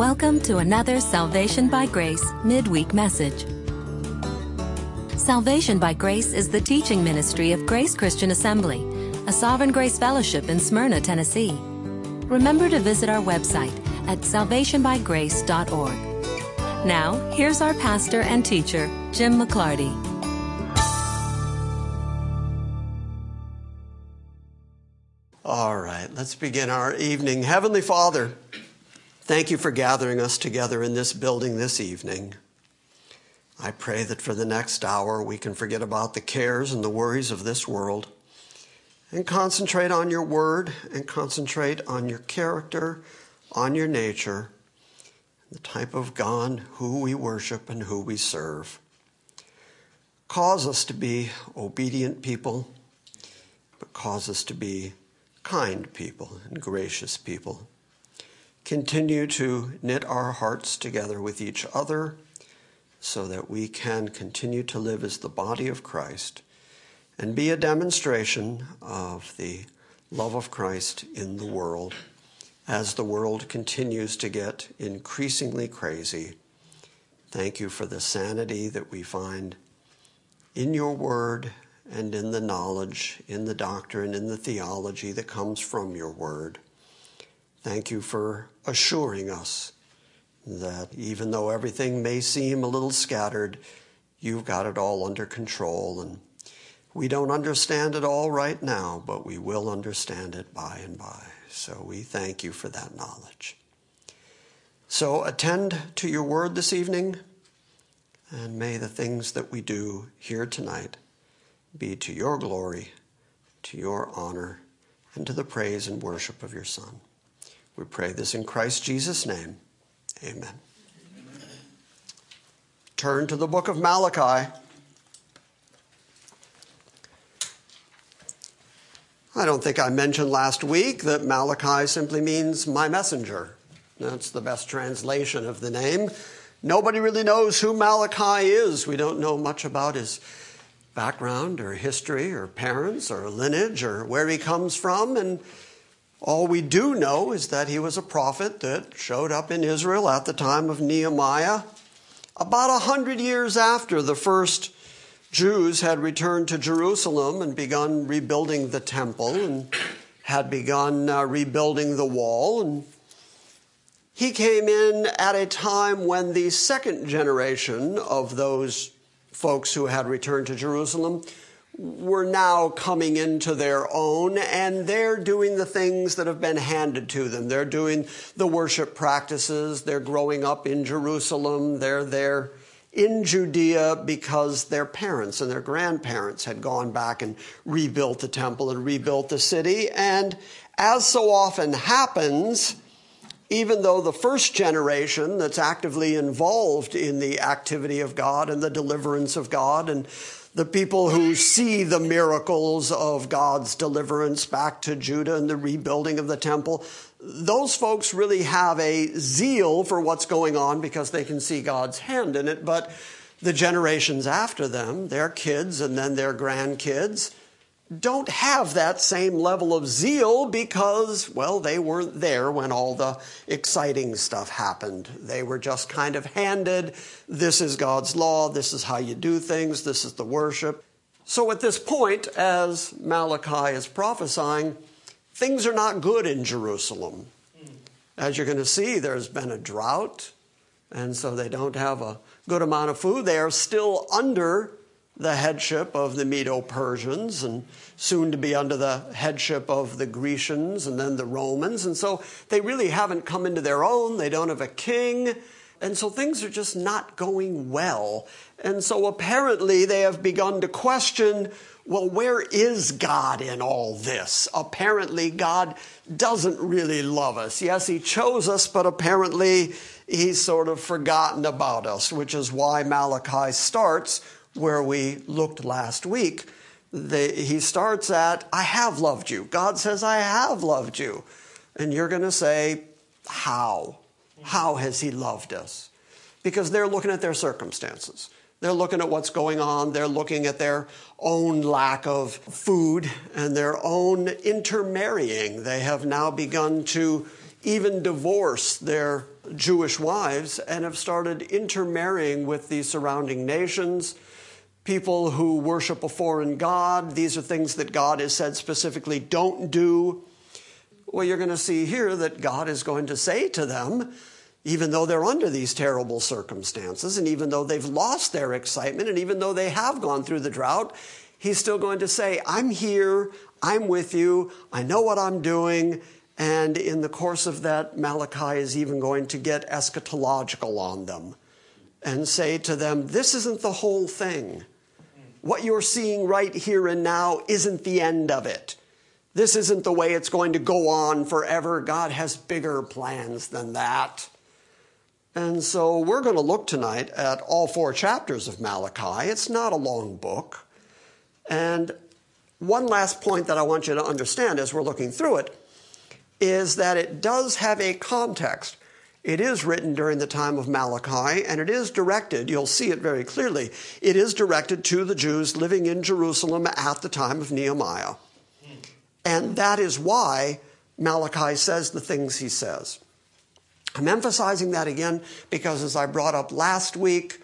Welcome to another Salvation by Grace midweek message. Salvation by Grace is the teaching ministry of Grace Christian Assembly, a Sovereign Grace Fellowship in Smyrna, Tennessee. Remember to visit our website at salvationbygrace.org. Now, here's our pastor and teacher, Jim McClarty. All right, let's begin our evening. Heavenly Father, thank you for gathering us together in this building this evening. I pray that for the next hour we can forget about the cares and the worries of this world and concentrate on your word and concentrate on your character, on your nature, the type of God who we worship and who we serve. Cause us to be obedient people, but cause us to be kind people and gracious people. Continue to knit our hearts together with each other so that we can continue to live as the body of Christ and be a demonstration of the love of Christ in the world as the world continues to get increasingly crazy. Thank you for the sanity that we find in your word and in the knowledge, in the doctrine, in the theology that comes from your word. Thank you for assuring us that even though everything may seem a little scattered, you've got it all under control. And we don't understand it all right now, but we will understand it by and by. So we thank you for that knowledge. So attend to your word this evening, and may the things that we do here tonight be to your glory, to your honor, and to the praise and worship of your Son. We pray this in Christ Jesus' name. Amen. Turn to the book of Malachi. I don't think I mentioned last week that Malachi simply means my messenger. That's the best translation of the name. Nobody really knows who Malachi is. We don't know much about his background or history or parents or lineage or where he comes from. And all we do know is that he was a prophet that showed up in Israel at the time of Nehemiah, about a hundred years after the first Jews had returned to Jerusalem and begun rebuilding the temple and had begun uh, rebuilding the wall. And he came in at a time when the second generation of those folks who had returned to Jerusalem were now coming into their own and they're doing the things that have been handed to them. They're doing the worship practices. They're growing up in Jerusalem. They're there in Judea because their parents and their grandparents had gone back and rebuilt the temple and rebuilt the city. And as so often happens, even though the first generation that's actively involved in the activity of God and the deliverance of God and the people who see the miracles of God's deliverance back to Judah and the rebuilding of the temple, those folks really have a zeal for what's going on because they can see God's hand in it. But the generations after them, their kids and then their grandkids, don't have that same level of zeal because, well, they weren't there when all the exciting stuff happened. They were just kind of handed this is God's law, this is how you do things, this is the worship. So at this point, as Malachi is prophesying, things are not good in Jerusalem. As you're going to see, there's been a drought, and so they don't have a good amount of food. They are still under the headship of the Medo Persians and soon to be under the headship of the Grecians and then the Romans. And so they really haven't come into their own. They don't have a king. And so things are just not going well. And so apparently they have begun to question well, where is God in all this? Apparently, God doesn't really love us. Yes, He chose us, but apparently He's sort of forgotten about us, which is why Malachi starts where we looked last week, the, he starts at, I have loved you. God says, I have loved you. And you're going to say, How? How has he loved us? Because they're looking at their circumstances. They're looking at what's going on. They're looking at their own lack of food and their own intermarrying. They have now begun to even divorce their Jewish wives and have started intermarrying with the surrounding nations, people who worship a foreign God. These are things that God has said specifically don't do. Well, you're going to see here that God is going to say to them, even though they're under these terrible circumstances, and even though they've lost their excitement, and even though they have gone through the drought, He's still going to say, I'm here, I'm with you, I know what I'm doing. And in the course of that, Malachi is even going to get eschatological on them and say to them, This isn't the whole thing. What you're seeing right here and now isn't the end of it. This isn't the way it's going to go on forever. God has bigger plans than that. And so we're going to look tonight at all four chapters of Malachi. It's not a long book. And one last point that I want you to understand as we're looking through it is that it does have a context. It is written during the time of Malachi, and it is directed, you'll see it very clearly, it is directed to the Jews living in Jerusalem at the time of Nehemiah. And that is why Malachi says the things he says. I'm emphasizing that again because, as I brought up last week,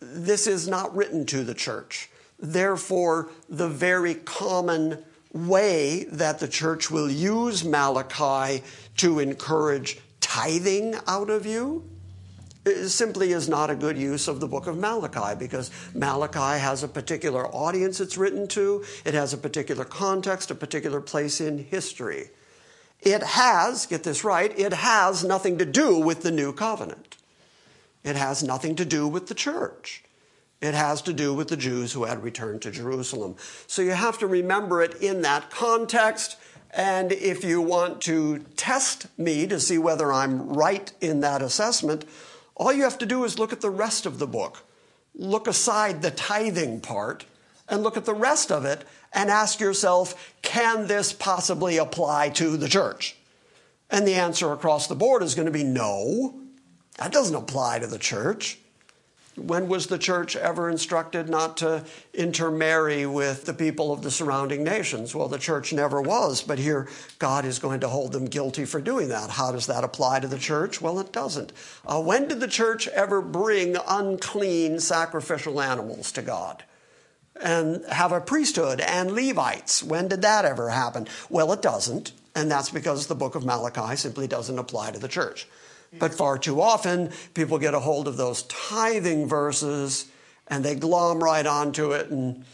this is not written to the church. Therefore, the very common way that the church will use Malachi to encourage tithing out of you simply is not a good use of the book of Malachi because Malachi has a particular audience it's written to, it has a particular context, a particular place in history. It has, get this right, it has nothing to do with the new covenant. It has nothing to do with the church. It has to do with the Jews who had returned to Jerusalem. So you have to remember it in that context. And if you want to test me to see whether I'm right in that assessment, all you have to do is look at the rest of the book. Look aside the tithing part and look at the rest of it and ask yourself, can this possibly apply to the church? And the answer across the board is going to be no. That doesn't apply to the church. When was the church ever instructed not to intermarry with the people of the surrounding nations? Well, the church never was, but here God is going to hold them guilty for doing that. How does that apply to the church? Well, it doesn't. Uh, when did the church ever bring unclean sacrificial animals to God? And have a priesthood and Levites. When did that ever happen? Well, it doesn't, and that's because the book of Malachi simply doesn't apply to the church. But far too often, people get a hold of those tithing verses and they glom right onto it and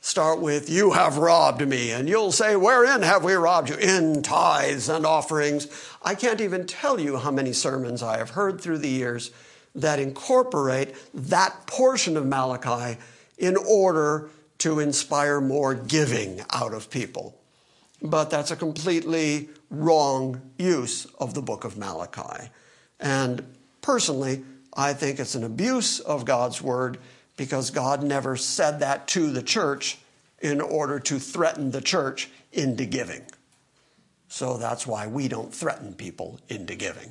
start with, You have robbed me. And you'll say, Wherein have we robbed you? In tithes and offerings. I can't even tell you how many sermons I have heard through the years that incorporate that portion of Malachi in order to inspire more giving out of people. But that's a completely wrong use of the book of Malachi. And personally, I think it's an abuse of God's word because God never said that to the church in order to threaten the church into giving. So that's why we don't threaten people into giving.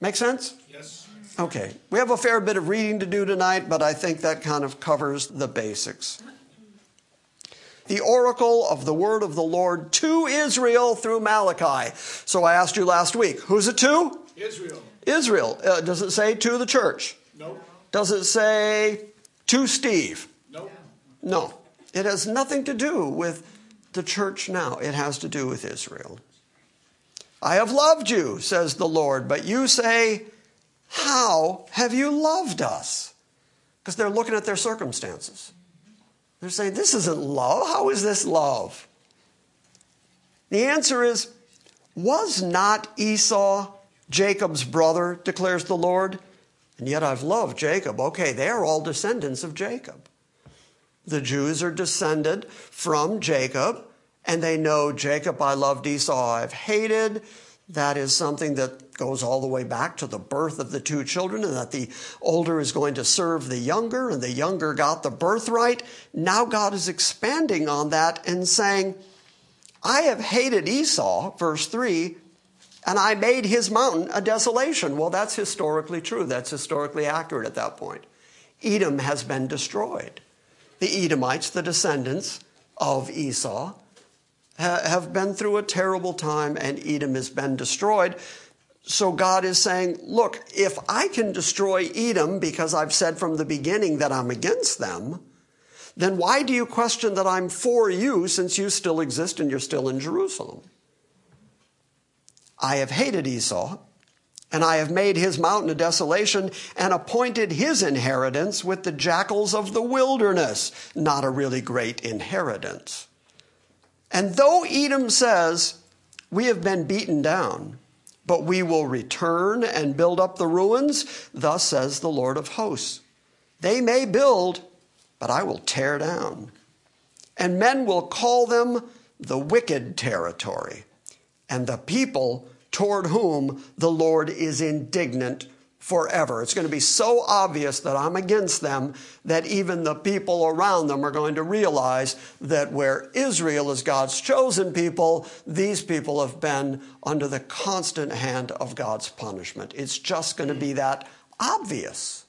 Make sense? Yes. Okay. We have a fair bit of reading to do tonight, but I think that kind of covers the basics. The oracle of the word of the Lord to Israel through Malachi. So I asked you last week, who's it to? Israel. Israel. Uh, does it say to the church? No. Does it say to Steve? No. No. It has nothing to do with the church now, it has to do with Israel. I have loved you, says the Lord, but you say, How have you loved us? Because they're looking at their circumstances. They're saying, This isn't love. How is this love? The answer is, Was not Esau Jacob's brother, declares the Lord. And yet I've loved Jacob. Okay, they are all descendants of Jacob. The Jews are descended from Jacob, and they know Jacob I loved, Esau I've hated. That is something that goes all the way back to the birth of the two children, and that the older is going to serve the younger, and the younger got the birthright. Now God is expanding on that and saying, I have hated Esau, verse 3, and I made his mountain a desolation. Well, that's historically true. That's historically accurate at that point. Edom has been destroyed. The Edomites, the descendants of Esau, have been through a terrible time, and Edom has been destroyed. So God is saying, look, if I can destroy Edom because I've said from the beginning that I'm against them, then why do you question that I'm for you since you still exist and you're still in Jerusalem? I have hated Esau, and I have made his mountain a desolation and appointed his inheritance with the jackals of the wilderness. Not a really great inheritance. And though Edom says, We have been beaten down, but we will return and build up the ruins, thus says the Lord of hosts. They may build, but I will tear down. And men will call them the wicked territory, and the people toward whom the Lord is indignant forever. It's going to be so obvious that I'm against them that even the people around them are going to realize that where Israel is God's chosen people, these people have been under the constant hand of God's punishment. It's just going to be that obvious.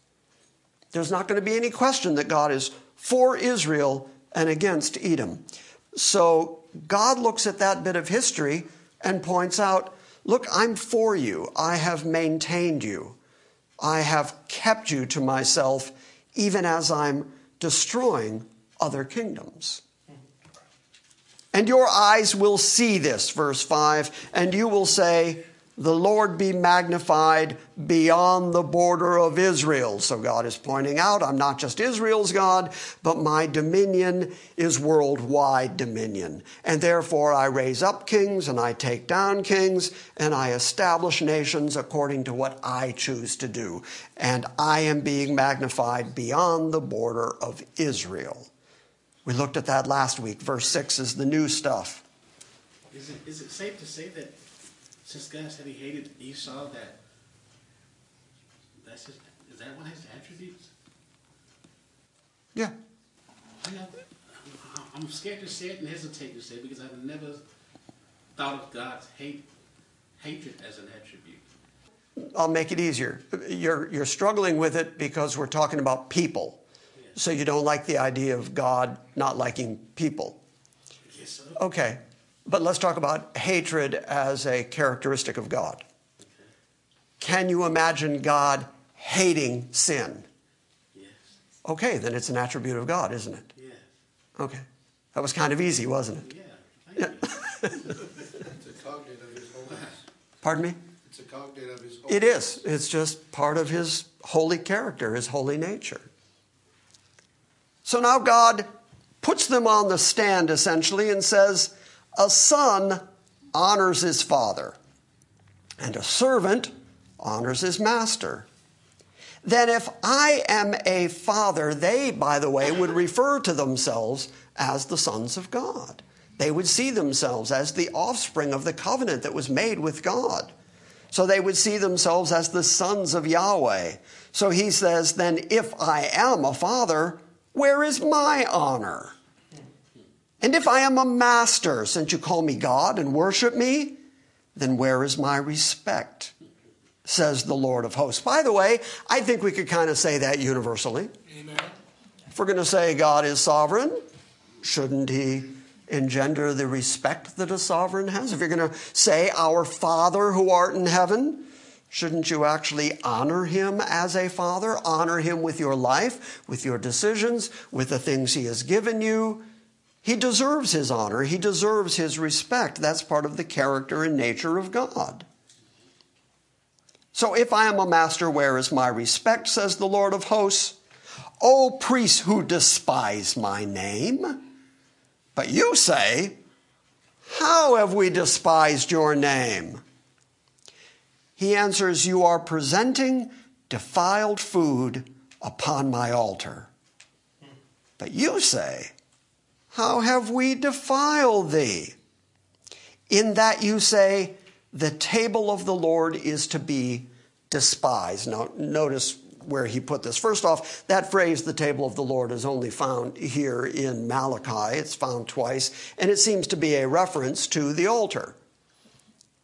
There's not going to be any question that God is for Israel and against Edom. So God looks at that bit of history and points out look, I'm for you. I have maintained you. I have kept you to myself, even as I'm destroying other kingdoms. And your eyes will see this, verse 5, and you will say, the Lord be magnified beyond the border of Israel. So God is pointing out, I'm not just Israel's God, but my dominion is worldwide dominion. And therefore I raise up kings and I take down kings and I establish nations according to what I choose to do. And I am being magnified beyond the border of Israel. We looked at that last week. Verse 6 is the new stuff. Is it, is it safe to say that since God said he hated Esau, that that's his, is that one of his attributes? Yeah. I'm scared to say it and hesitate to say it because I've never thought of God's hate, hatred as an attribute. I'll make it easier. You're, you're struggling with it because we're talking about people. So you don't like the idea of God not liking people. Yes, sir. Okay. But let's talk about hatred as a characteristic of God. Can you imagine God hating sin? Yes. Okay, then it's an attribute of God, isn't it? Yes. Okay. That was kind of easy, wasn't it? Yeah. Thank you. It's a cognate of his holiness. Pardon me? It's a cognate of his holiness. It is. It's just part of his holy character, his holy nature. So now God puts them on the stand essentially and says, A son honors his father, and a servant honors his master. Then, if I am a father, they, by the way, would refer to themselves as the sons of God. They would see themselves as the offspring of the covenant that was made with God. So they would see themselves as the sons of Yahweh. So he says, then if I am a father, where is my honor? And if I am a master, since you call me God and worship me, then where is my respect? Says the Lord of hosts. By the way, I think we could kind of say that universally. Amen. If we're going to say God is sovereign, shouldn't he engender the respect that a sovereign has? If you're going to say, Our Father who art in heaven, shouldn't you actually honor him as a father? Honor him with your life, with your decisions, with the things he has given you. He deserves his honor, he deserves his respect. That's part of the character and nature of God. So if I am a master, where is my respect, says the Lord of hosts? O priests who despise my name. But you say, How have we despised your name? He answers, You are presenting defiled food upon my altar. But you say, How have we defiled thee? In that you say, The table of the Lord is to be despised. Now, notice where he put this. First off, that phrase, the table of the Lord, is only found here in Malachi. It's found twice, and it seems to be a reference to the altar.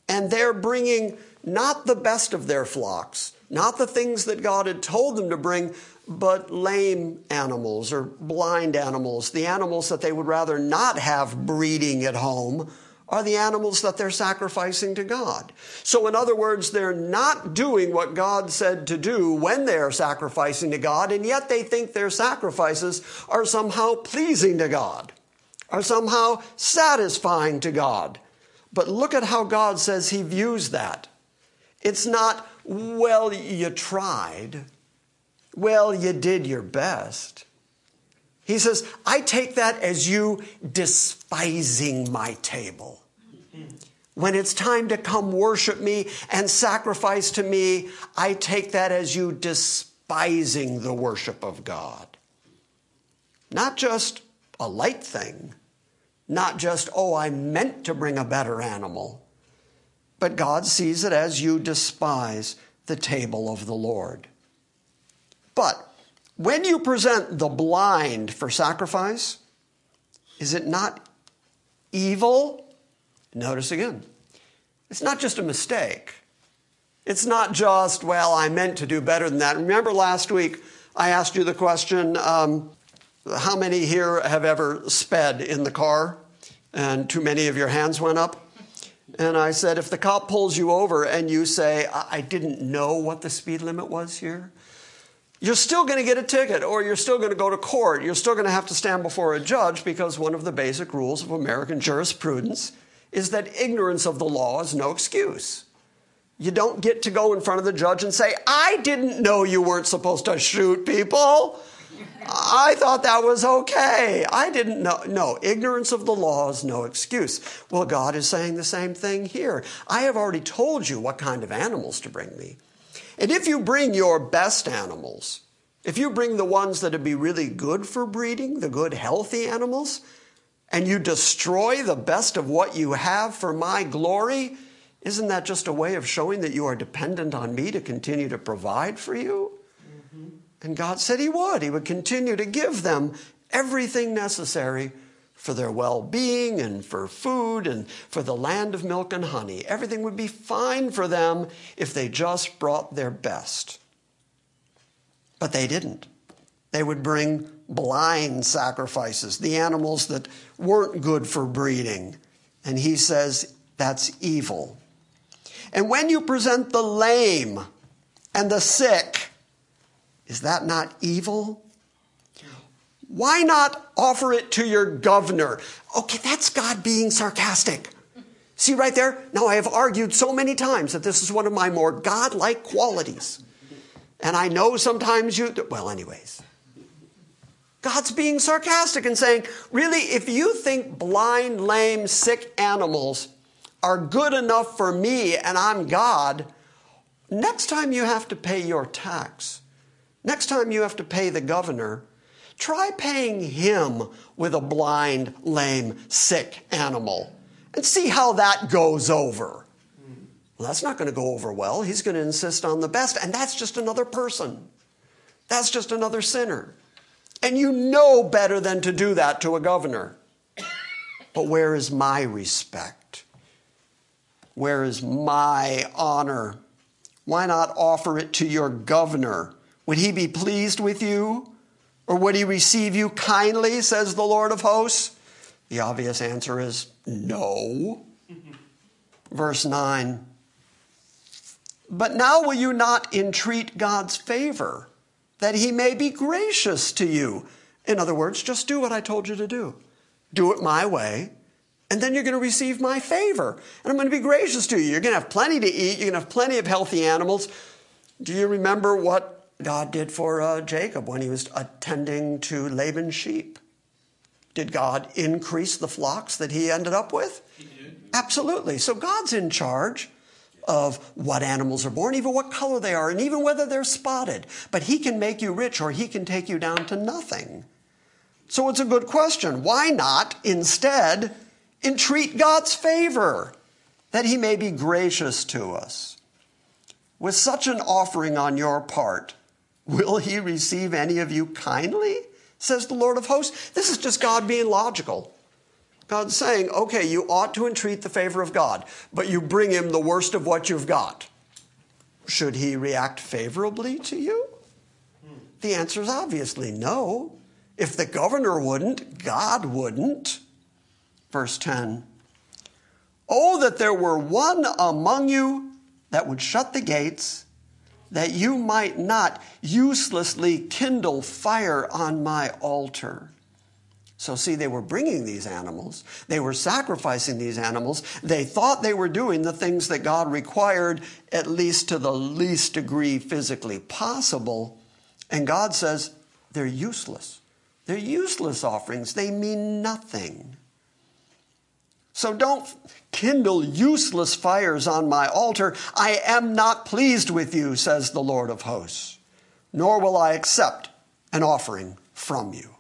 And they're bringing not the best of their flocks, not the things that God had told them to bring, but lame animals or blind animals, the animals that they would rather not have breeding at home are the animals that they're sacrificing to God. So, in other words, they're not doing what God said to do when they are sacrificing to God, and yet they think their sacrifices are somehow pleasing to God, are somehow satisfying to God. But look at how God says He views that. It's not, well, you tried. Well, you did your best. He says, I take that as you despising my table. When it's time to come worship me and sacrifice to me, I take that as you despising the worship of God. Not just a light thing, not just, oh, I meant to bring a better animal, but God sees it as you despise the table of the Lord. But when you present the blind for sacrifice, is it not evil? Notice again, it's not just a mistake. It's not just, well, I meant to do better than that. Remember last week, I asked you the question um, how many here have ever sped in the car? And too many of your hands went up. And I said, if the cop pulls you over and you say, I didn't know what the speed limit was here, you're still going to get a ticket or you're still going to go to court. You're still going to have to stand before a judge because one of the basic rules of American jurisprudence is that ignorance of the law is no excuse. You don't get to go in front of the judge and say, I didn't know you weren't supposed to shoot people. I thought that was okay. I didn't know. No, ignorance of the law is no excuse. Well, God is saying the same thing here. I have already told you what kind of animals to bring me. And if you bring your best animals, if you bring the ones that would be really good for breeding, the good, healthy animals, and you destroy the best of what you have for my glory, isn't that just a way of showing that you are dependent on me to continue to provide for you? Mm-hmm. And God said He would. He would continue to give them everything necessary for their well being and for food and for the land of milk and honey. Everything would be fine for them if they just brought their best. But they didn't. They would bring blind sacrifices, the animals that weren't good for breeding. And he says that's evil. And when you present the lame and the sick, is that not evil? Why not offer it to your governor? Okay, that's God being sarcastic. See right there? Now, I have argued so many times that this is one of my more godlike qualities. And I know sometimes you, well, anyways. God's being sarcastic and saying, really, if you think blind, lame, sick animals are good enough for me and I'm God, next time you have to pay your tax, next time you have to pay the governor, Try paying him with a blind, lame, sick animal and see how that goes over. Well, that's not going to go over well. He's going to insist on the best, and that's just another person. That's just another sinner. And you know better than to do that to a governor. But where is my respect? Where is my honor? Why not offer it to your governor? Would he be pleased with you? Or would he receive you kindly, says the Lord of hosts? The obvious answer is no. Verse 9 But now will you not entreat God's favor, that he may be gracious to you? In other words, just do what I told you to do. Do it my way, and then you're going to receive my favor. And I'm going to be gracious to you. You're going to have plenty to eat, you're going to have plenty of healthy animals. Do you remember what God did for uh, Jacob when he was attending to Laban's sheep. Did God increase the flocks that he ended up with? Absolutely. So God's in charge of what animals are born, even what color they are, and even whether they're spotted. But he can make you rich or he can take you down to nothing. So it's a good question. Why not instead entreat God's favor that he may be gracious to us? With such an offering on your part, Will he receive any of you kindly? Says the Lord of hosts. This is just God being logical. God's saying, okay, you ought to entreat the favor of God, but you bring him the worst of what you've got. Should he react favorably to you? The answer is obviously no. If the governor wouldn't, God wouldn't. Verse 10 Oh, that there were one among you that would shut the gates, that you might not uselessly kindle fire on my altar. So, see, they were bringing these animals. They were sacrificing these animals. They thought they were doing the things that God required, at least to the least degree physically possible. And God says they're useless. They're useless offerings. They mean nothing. So don't kindle useless fires on my altar. I am not pleased with you, says the Lord of hosts, nor will I accept an offering from you.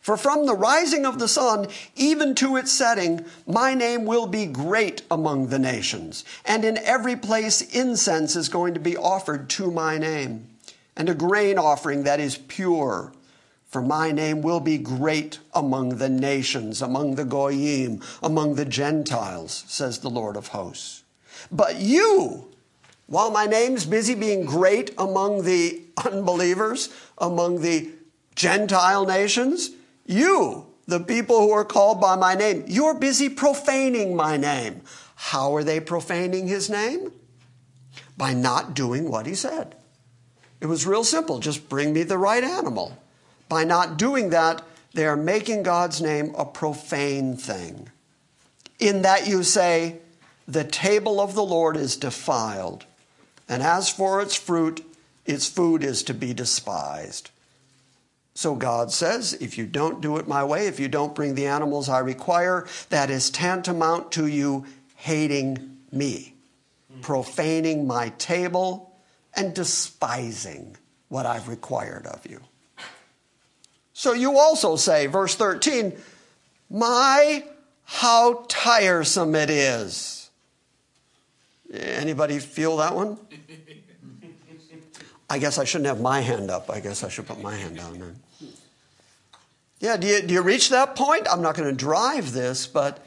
For from the rising of the sun even to its setting, my name will be great among the nations, and in every place incense is going to be offered to my name, and a grain offering that is pure. For my name will be great among the nations, among the Goyim, among the Gentiles, says the Lord of hosts. But you, while my name's busy being great among the unbelievers, among the Gentile nations, you, the people who are called by my name, you're busy profaning my name. How are they profaning his name? By not doing what he said. It was real simple just bring me the right animal. By not doing that, they are making God's name a profane thing. In that you say, the table of the Lord is defiled, and as for its fruit, its food is to be despised. So God says, if you don't do it my way, if you don't bring the animals I require, that is tantamount to you hating me, profaning my table, and despising what I've required of you. So you also say, verse 13, my, how tiresome it is. Anybody feel that one? I guess I shouldn't have my hand up. I guess I should put my hand down then. Yeah, do you, do you reach that point? I'm not going to drive this, but,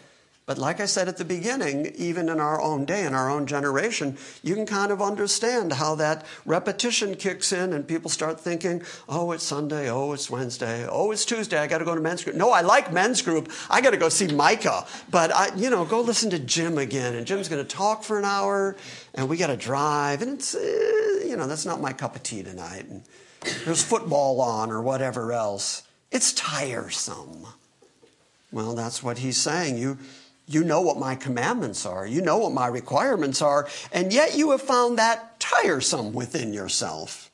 but like I said at the beginning, even in our own day, in our own generation, you can kind of understand how that repetition kicks in and people start thinking, oh, it's Sunday, oh, it's Wednesday, oh, it's Tuesday, I got to go to men's group. No, I like men's group. I got to go see Micah, but I, you know, go listen to Jim again, and Jim's going to talk for an hour, and we got to drive, and it's, uh, you know, that's not my cup of tea tonight. And there's football on or whatever else. It's tiresome. Well, that's what he's saying. You, you know what my commandments are, you know what my requirements are, and yet you have found that tiresome within yourself.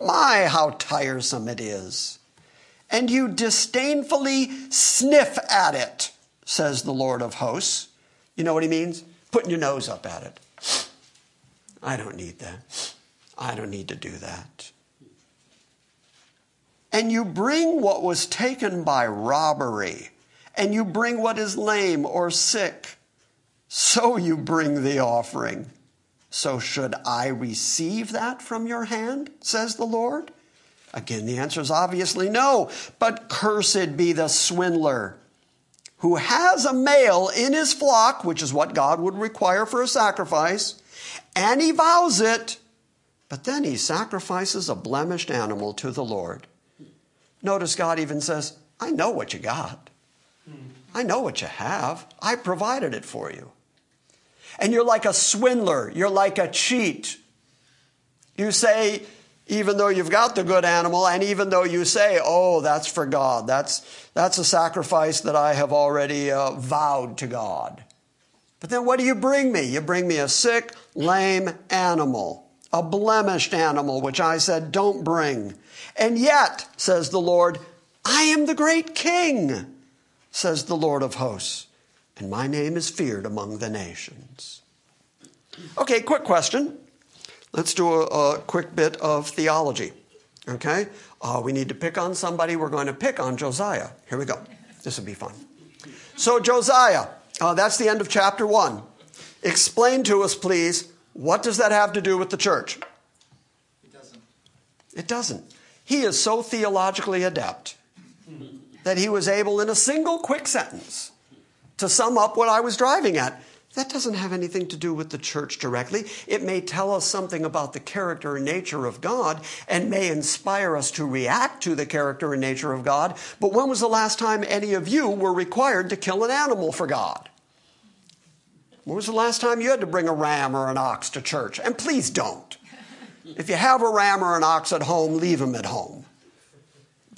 My, how tiresome it is. And you disdainfully sniff at it, says the Lord of hosts. You know what he means? Putting your nose up at it. I don't need that. I don't need to do that and you bring what was taken by robbery, and you bring what is lame or sick, so you bring the offering. So should I receive that from your hand, says the Lord? Again, the answer is obviously no, but cursed be the swindler who has a male in his flock, which is what God would require for a sacrifice, and he vows it, but then he sacrifices a blemished animal to the Lord. Notice God even says, I know what you got. I know what you have. I provided it for you. And you're like a swindler. You're like a cheat. You say, even though you've got the good animal, and even though you say, oh, that's for God, that's, that's a sacrifice that I have already uh, vowed to God. But then what do you bring me? You bring me a sick, lame animal, a blemished animal, which I said, don't bring. And yet, says the Lord, I am the great king, says the Lord of hosts, and my name is feared among the nations. Okay, quick question. Let's do a, a quick bit of theology. Okay? Uh, we need to pick on somebody. We're going to pick on Josiah. Here we go. This will be fun. So, Josiah, uh, that's the end of chapter one. Explain to us, please, what does that have to do with the church? It doesn't. It doesn't. He is so theologically adept that he was able, in a single quick sentence, to sum up what I was driving at. That doesn't have anything to do with the church directly. It may tell us something about the character and nature of God and may inspire us to react to the character and nature of God. But when was the last time any of you were required to kill an animal for God? When was the last time you had to bring a ram or an ox to church? And please don't. If you have a ram or an ox at home, leave them at home.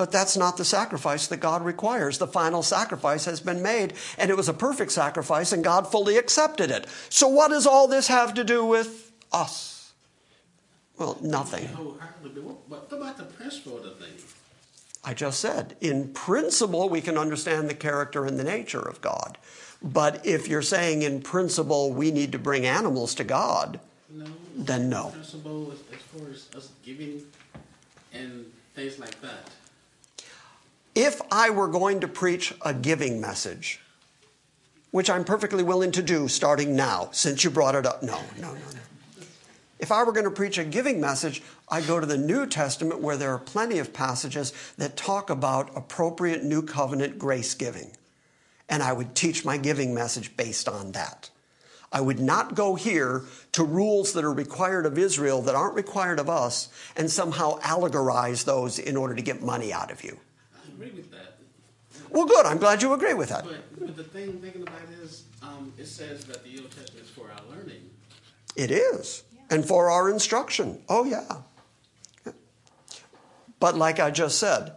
But that's not the sacrifice that God requires. The final sacrifice has been made, and it was a perfect sacrifice, and God fully accepted it. So, what does all this have to do with us? Well, nothing. Oh, but what about the principle of the thing? I just said, in principle, we can understand the character and the nature of God. But if you're saying in principle we need to bring animals to God, No. then no. Principle as, as far as us giving and things like that. If I were going to preach a giving message, which I'm perfectly willing to do starting now, since you brought it up, no, no, no, no. If I were going to preach a giving message, I'd go to the New Testament where there are plenty of passages that talk about appropriate new covenant grace giving. And I would teach my giving message based on that. I would not go here to rules that are required of Israel that aren't required of us and somehow allegorize those in order to get money out of you. I agree with that. Well, good. I'm glad you agree with that. But, but the thing thinking about it is, um, it says that the Old Testament is for our learning. It is. And for our instruction. Oh, yeah. But like I just said,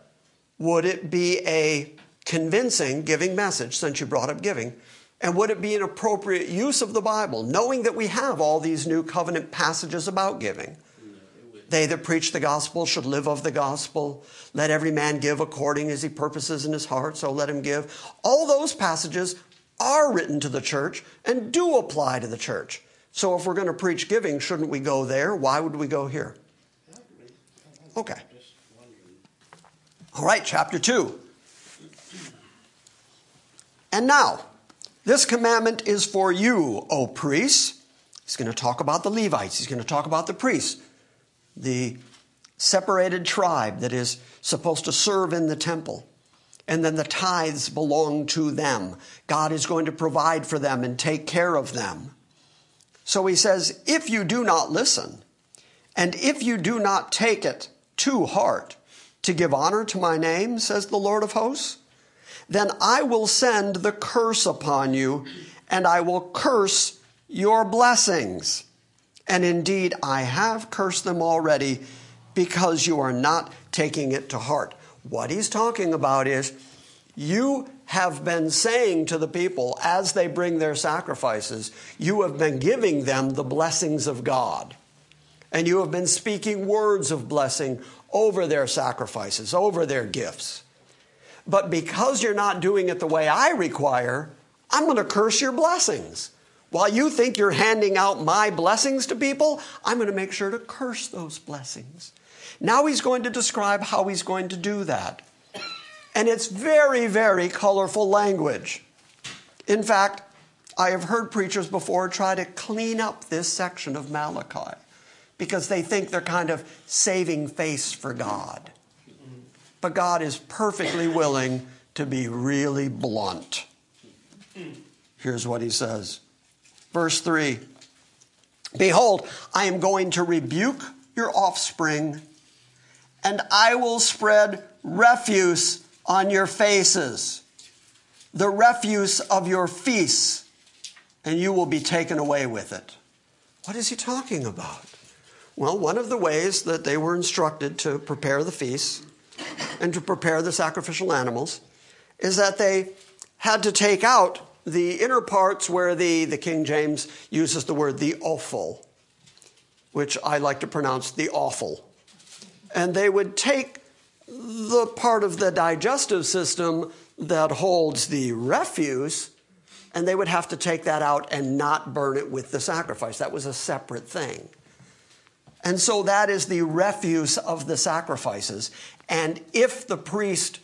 would it be a convincing giving message, since you brought up giving? And would it be an appropriate use of the Bible, knowing that we have all these new covenant passages about giving? They that preach the gospel should live of the gospel. Let every man give according as he purposes in his heart, so let him give. All those passages are written to the church and do apply to the church. So if we're going to preach giving, shouldn't we go there? Why would we go here? Okay. All right, chapter 2. And now, this commandment is for you, O priests. He's going to talk about the Levites. He's going to talk about the priests, the separated tribe that is supposed to serve in the temple. And then the tithes belong to them. God is going to provide for them and take care of them. So he says, if you do not listen, and if you do not take it to heart to give honor to my name, says the Lord of hosts, then I will send the curse upon you, and I will curse your blessings. And indeed, I have cursed them already because you are not taking it to heart. What he's talking about is you have been saying to the people as they bring their sacrifices, you have been giving them the blessings of God. And you have been speaking words of blessing over their sacrifices, over their gifts. But because you're not doing it the way I require, I'm going to curse your blessings. While you think you're handing out my blessings to people, I'm going to make sure to curse those blessings. Now he's going to describe how he's going to do that. And it's very, very colorful language. In fact, I have heard preachers before try to clean up this section of Malachi because they think they're kind of saving face for God. But God is perfectly willing to be really blunt. Here's what he says. Verse 3 Behold, I am going to rebuke your offspring, and I will spread refuse on your faces, the refuse of your feasts, and you will be taken away with it. What is he talking about? Well, one of the ways that they were instructed to prepare the feasts and to prepare the sacrificial animals is that they had to take out the inner parts where the, the King James uses the word the offal, which I like to pronounce the awful. And they would take the part of the digestive system that holds the refuse, and they would have to take that out and not burn it with the sacrifice. That was a separate thing. And so that is the refuse of the sacrifices. And if the priest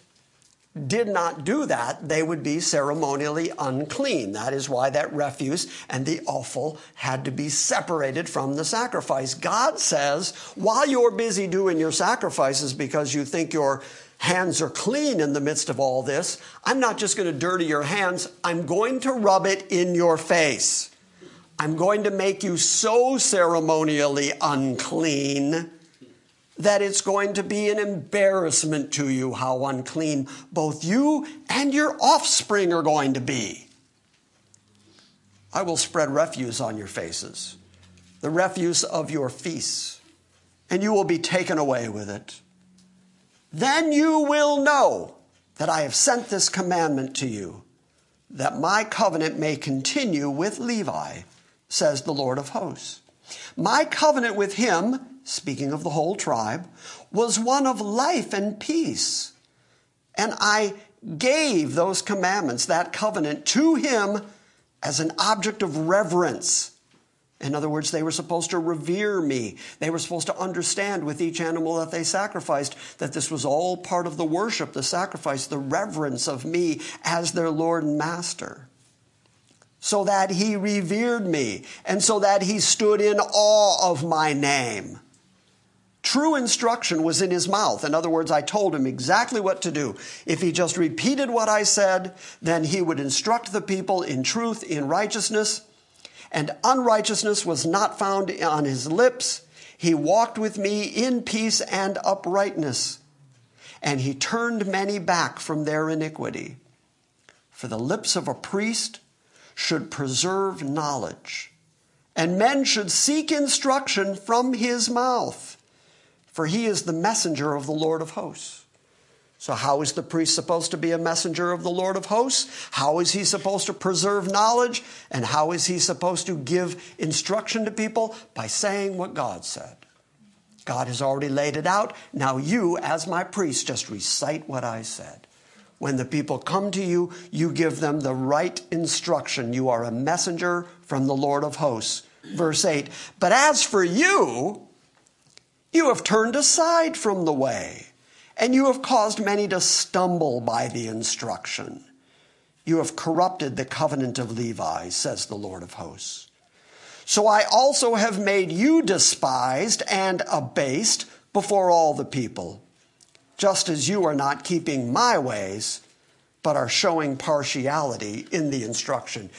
did not do that, they would be ceremonially unclean. That is why that refuse and the offal had to be separated from the sacrifice. God says, while you're busy doing your sacrifices because you think your hands are clean in the midst of all this, I'm not just going to dirty your hands, I'm going to rub it in your face. I'm going to make you so ceremonially unclean that it's going to be an embarrassment to you how unclean both you and your offspring are going to be. I will spread refuse on your faces, the refuse of your feasts, and you will be taken away with it. Then you will know that I have sent this commandment to you, that my covenant may continue with Levi, says the Lord of hosts. My covenant with him, speaking of the whole tribe, was one of life and peace. And I gave those commandments, that covenant, to him as an object of reverence. In other words, they were supposed to revere me. They were supposed to understand with each animal that they sacrificed that this was all part of the worship, the sacrifice, the reverence of me as their Lord and Master. So that he revered me and so that he stood in awe of my name. True instruction was in his mouth. In other words, I told him exactly what to do. If he just repeated what I said, then he would instruct the people in truth, in righteousness, and unrighteousness was not found on his lips. He walked with me in peace and uprightness, and he turned many back from their iniquity. For the lips of a priest should preserve knowledge, and men should seek instruction from his mouth for he is the messenger of the Lord of hosts. So, how is the priest supposed to be a messenger of the Lord of hosts? How is he supposed to preserve knowledge? And how is he supposed to give instruction to people? By saying what God said. God has already laid it out. Now, you, as my priest, just recite what I said. When the people come to you, you give them the right instruction. You are a messenger from the Lord of hosts. Verse 8 But as for you, you have turned aside from the way, and you have caused many to stumble by the instruction. You have corrupted the covenant of Levi, says the Lord of hosts. So I also have made you despised and abased before all the people, just as you are not keeping my ways, but are showing partiality in the instruction.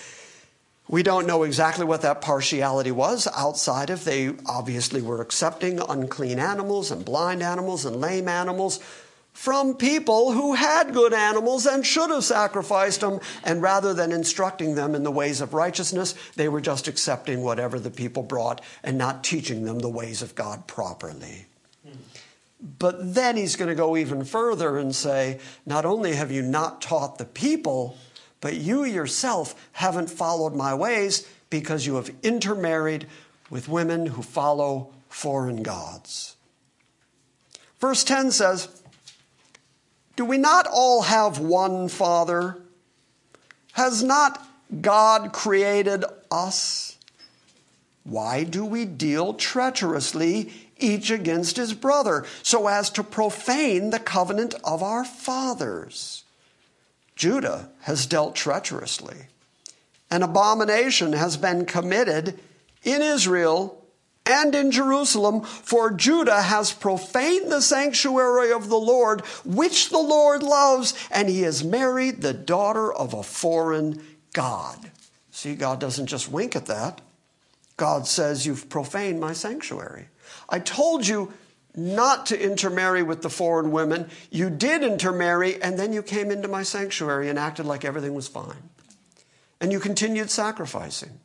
We don't know exactly what that partiality was outside of they obviously were accepting unclean animals and blind animals and lame animals from people who had good animals and should have sacrificed them. And rather than instructing them in the ways of righteousness, they were just accepting whatever the people brought and not teaching them the ways of God properly. But then he's going to go even further and say, not only have you not taught the people, but you yourself haven't followed my ways because you have intermarried with women who follow foreign gods. Verse 10 says, Do we not all have one Father? Has not God created us? Why do we deal treacherously each against his brother so as to profane the covenant of our fathers? Judah has dealt treacherously. An abomination has been committed in Israel and in Jerusalem, for Judah has profaned the sanctuary of the Lord, which the Lord loves, and he has married the daughter of a foreign God. See, God doesn't just wink at that. God says, You've profaned my sanctuary. I told you not to intermarry with the foreign women. You did intermarry, and then you came into my sanctuary and acted like everything was fine. And you continued sacrificing.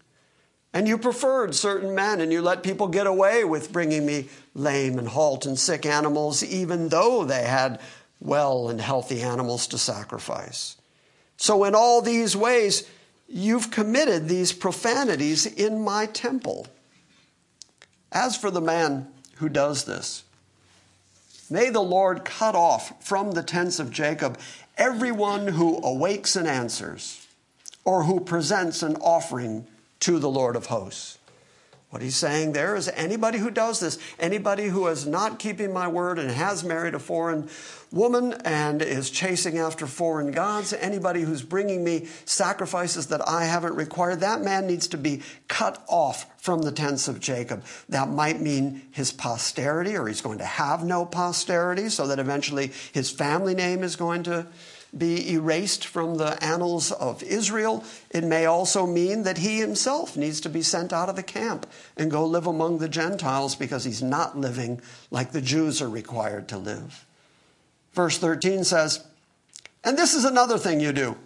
And you preferred certain men, and you let people get away with bringing me lame and halt and sick animals, even though they had well and healthy animals to sacrifice. So, in all these ways, you've committed these profanities in my temple. As for the man who does this, May the Lord cut off from the tents of Jacob everyone who awakes and answers, or who presents an offering to the Lord of hosts. What he's saying there is anybody who does this, anybody who is not keeping my word and has married a foreign woman and is chasing after foreign gods, anybody who's bringing me sacrifices that I haven't required, that man needs to be cut off from the tents of Jacob. That might mean his posterity, or he's going to have no posterity, so that eventually his family name is going to be erased from the annals of Israel. It may also mean that he himself needs to be sent out of the camp and go live among the Gentiles because he's not living like the Jews are required to live. Verse 13 says, And this is another thing you do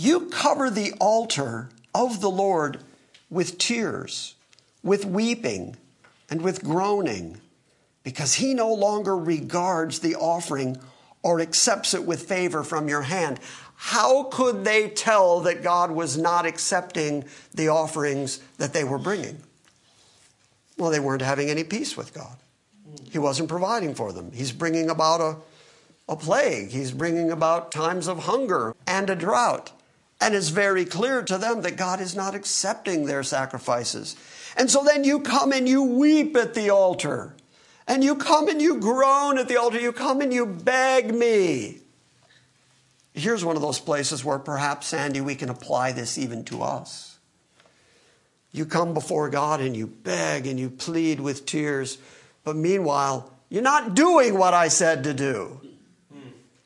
you cover the altar of the Lord with tears, with weeping, and with groaning, because he no longer regards the offering or accepts it with favor from your hand. How could they tell that God was not accepting the offerings that they were bringing? Well, they weren't having any peace with God. He wasn't providing for them. He's bringing about a, a plague, he's bringing about times of hunger and a drought. And it's very clear to them that God is not accepting their sacrifices. And so then you come and you weep at the altar. And you come and you groan at the altar. You come and you beg me. Here's one of those places where perhaps, Sandy, we can apply this even to us. You come before God and you beg and you plead with tears, but meanwhile, you're not doing what I said to do.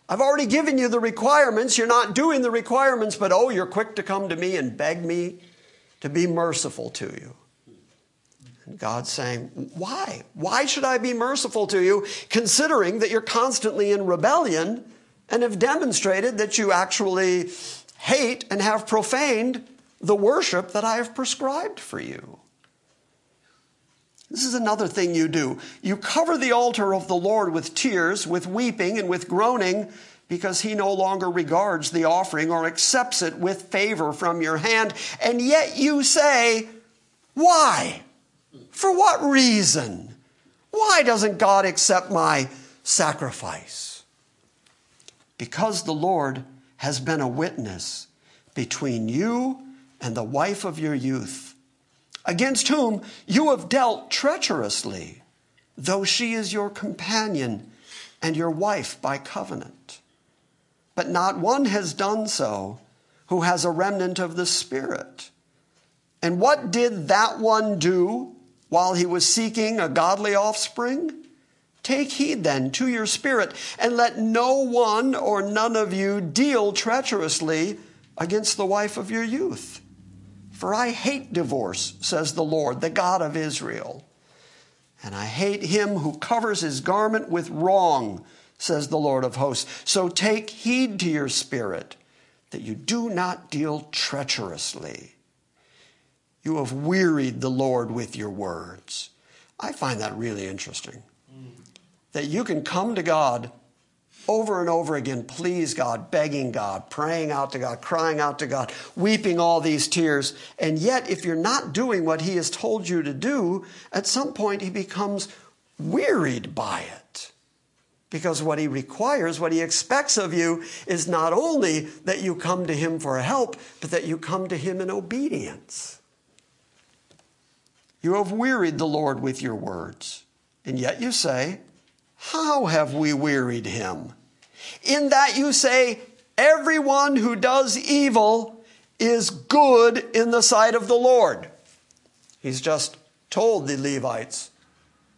I've already given you the requirements. You're not doing the requirements, but oh, you're quick to come to me and beg me to be merciful to you. God's saying, Why? Why should I be merciful to you, considering that you're constantly in rebellion and have demonstrated that you actually hate and have profaned the worship that I have prescribed for you? This is another thing you do. You cover the altar of the Lord with tears, with weeping, and with groaning, because he no longer regards the offering or accepts it with favor from your hand. And yet you say, Why? For what reason? Why doesn't God accept my sacrifice? Because the Lord has been a witness between you and the wife of your youth against whom you have dealt treacherously, though she is your companion and your wife by covenant. But not one has done so who has a remnant of the Spirit. And what did that one do while he was seeking a godly offspring? Take heed then to your spirit, and let no one or none of you deal treacherously against the wife of your youth. For I hate divorce, says the Lord, the God of Israel. And I hate him who covers his garment with wrong, says the Lord of hosts. So take heed to your spirit that you do not deal treacherously. You have wearied the Lord with your words. I find that really interesting. That you can come to God over and over again, please God, begging God, praying out to God, crying out to God, weeping all these tears. And yet, if you're not doing what He has told you to do, at some point He becomes wearied by it. Because what He requires, what He expects of you, is not only that you come to Him for help, but that you come to Him in obedience. You have wearied the Lord with your words. And yet you say, how have we wearied him? In that you say, Everyone who does evil is good in the sight of the Lord. He's just told the Levites,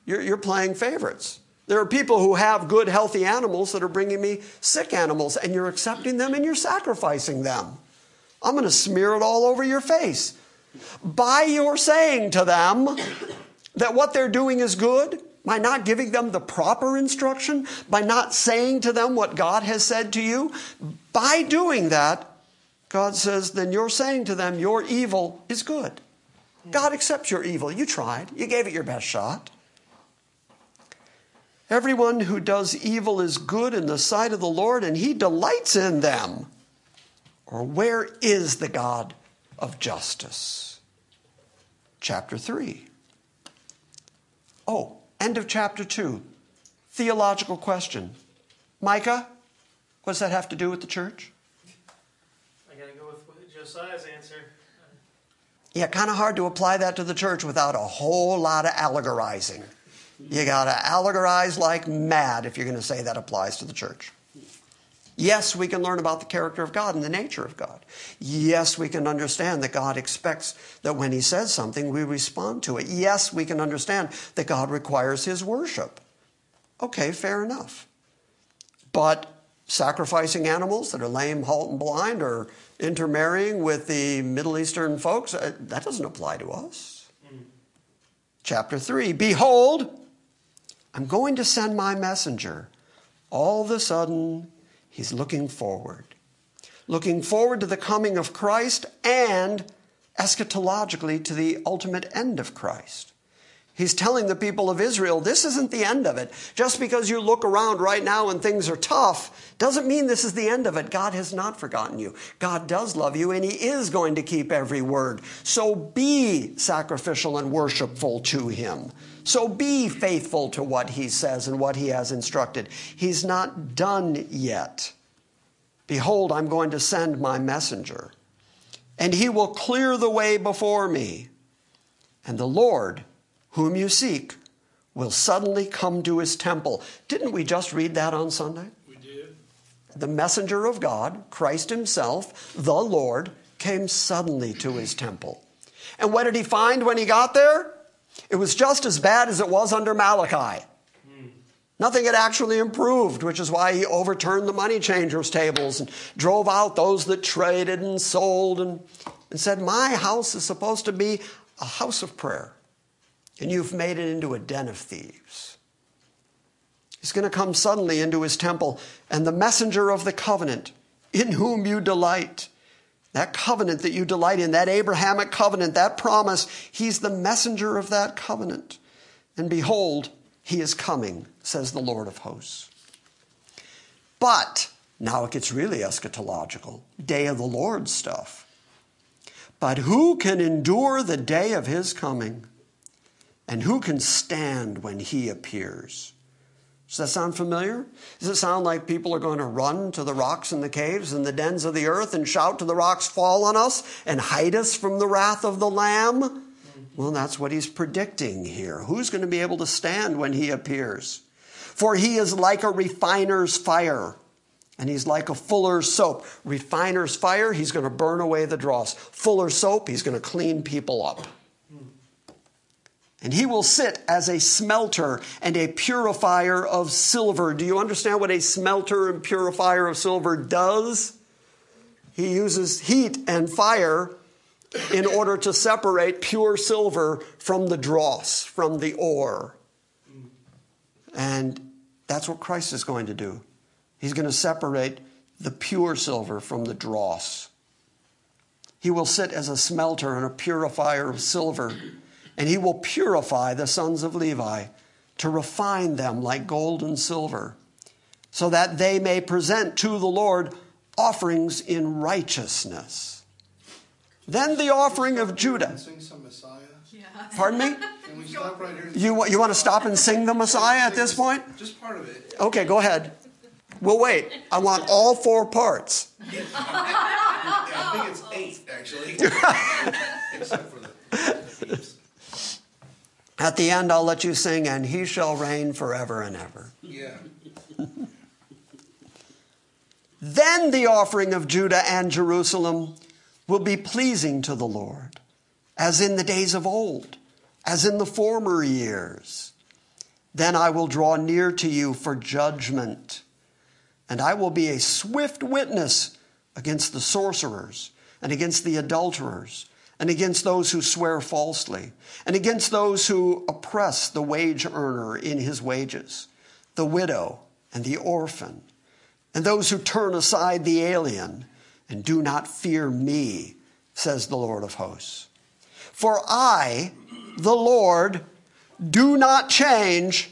You're, you're playing favorites. There are people who have good, healthy animals that are bringing me sick animals, and you're accepting them and you're sacrificing them. I'm going to smear it all over your face. By your saying to them that what they're doing is good, by not giving them the proper instruction, by not saying to them what God has said to you, by doing that, God says, then you're saying to them, your evil is good. God accepts your evil. You tried, you gave it your best shot. Everyone who does evil is good in the sight of the Lord, and he delights in them. Or where is the God of justice? Chapter 3. Oh, End of chapter 2. Theological question. Micah, what does that have to do with the church? I got to go with Josiah's answer. Yeah, kind of hard to apply that to the church without a whole lot of allegorizing. You got to allegorize like mad if you're going to say that applies to the church. Yes, we can learn about the character of God and the nature of God. Yes, we can understand that God expects that when He says something, we respond to it. Yes, we can understand that God requires His worship. Okay, fair enough. But sacrificing animals that are lame, halt, and blind, or intermarrying with the Middle Eastern folks, uh, that doesn't apply to us. Mm. Chapter 3 Behold, I'm going to send my messenger. All of a sudden, He's looking forward. Looking forward to the coming of Christ and eschatologically to the ultimate end of Christ. He's telling the people of Israel, this isn't the end of it. Just because you look around right now and things are tough doesn't mean this is the end of it. God has not forgotten you. God does love you and He is going to keep every word. So be sacrificial and worshipful to Him. So be faithful to what He says and what He has instructed. He's not done yet. Behold, I'm going to send my messenger, and He will clear the way before me. And the Lord, whom you seek will suddenly come to his temple. Didn't we just read that on Sunday? We did. The messenger of God, Christ himself, the Lord, came suddenly to his temple. And what did he find when he got there? It was just as bad as it was under Malachi. Nothing had actually improved, which is why he overturned the money changers' tables and drove out those that traded and sold and, and said, My house is supposed to be a house of prayer and you've made it into a den of thieves. He's going to come suddenly into his temple, and the messenger of the covenant, in whom you delight, that covenant that you delight in, that Abrahamic covenant, that promise, he's the messenger of that covenant. And behold, he is coming, says the Lord of hosts. But now it gets really eschatological, day of the Lord stuff. But who can endure the day of his coming? And who can stand when he appears? Does that sound familiar? Does it sound like people are going to run to the rocks and the caves and the dens of the earth and shout to the rocks, fall on us and hide us from the wrath of the Lamb? Well, that's what he's predicting here. Who's going to be able to stand when he appears? For he is like a refiner's fire, and he's like a fuller's soap. Refiner's fire, he's going to burn away the dross. Fuller's soap, he's going to clean people up. And he will sit as a smelter and a purifier of silver. Do you understand what a smelter and purifier of silver does? He uses heat and fire in order to separate pure silver from the dross, from the ore. And that's what Christ is going to do. He's going to separate the pure silver from the dross. He will sit as a smelter and a purifier of silver and he will purify the sons of Levi to refine them like gold and silver, so that they may present to the Lord offerings in righteousness. Then the offering of Judah. Sing. Pardon me? Can we stop right here? You, you want to stop and sing the Messiah at this point? Just part of it. Okay, go ahead. We'll wait. I want all four parts. I think it's eight, actually. Except for the, the beats. At the end, I'll let you sing, and he shall reign forever and ever. Yeah. Then the offering of Judah and Jerusalem will be pleasing to the Lord, as in the days of old, as in the former years. Then I will draw near to you for judgment, and I will be a swift witness against the sorcerers and against the adulterers and against those who swear falsely and against those who oppress the wage earner in his wages, the widow and the orphan, and those who turn aside the alien and do not fear me, says the Lord of hosts. For I, the Lord, do not change.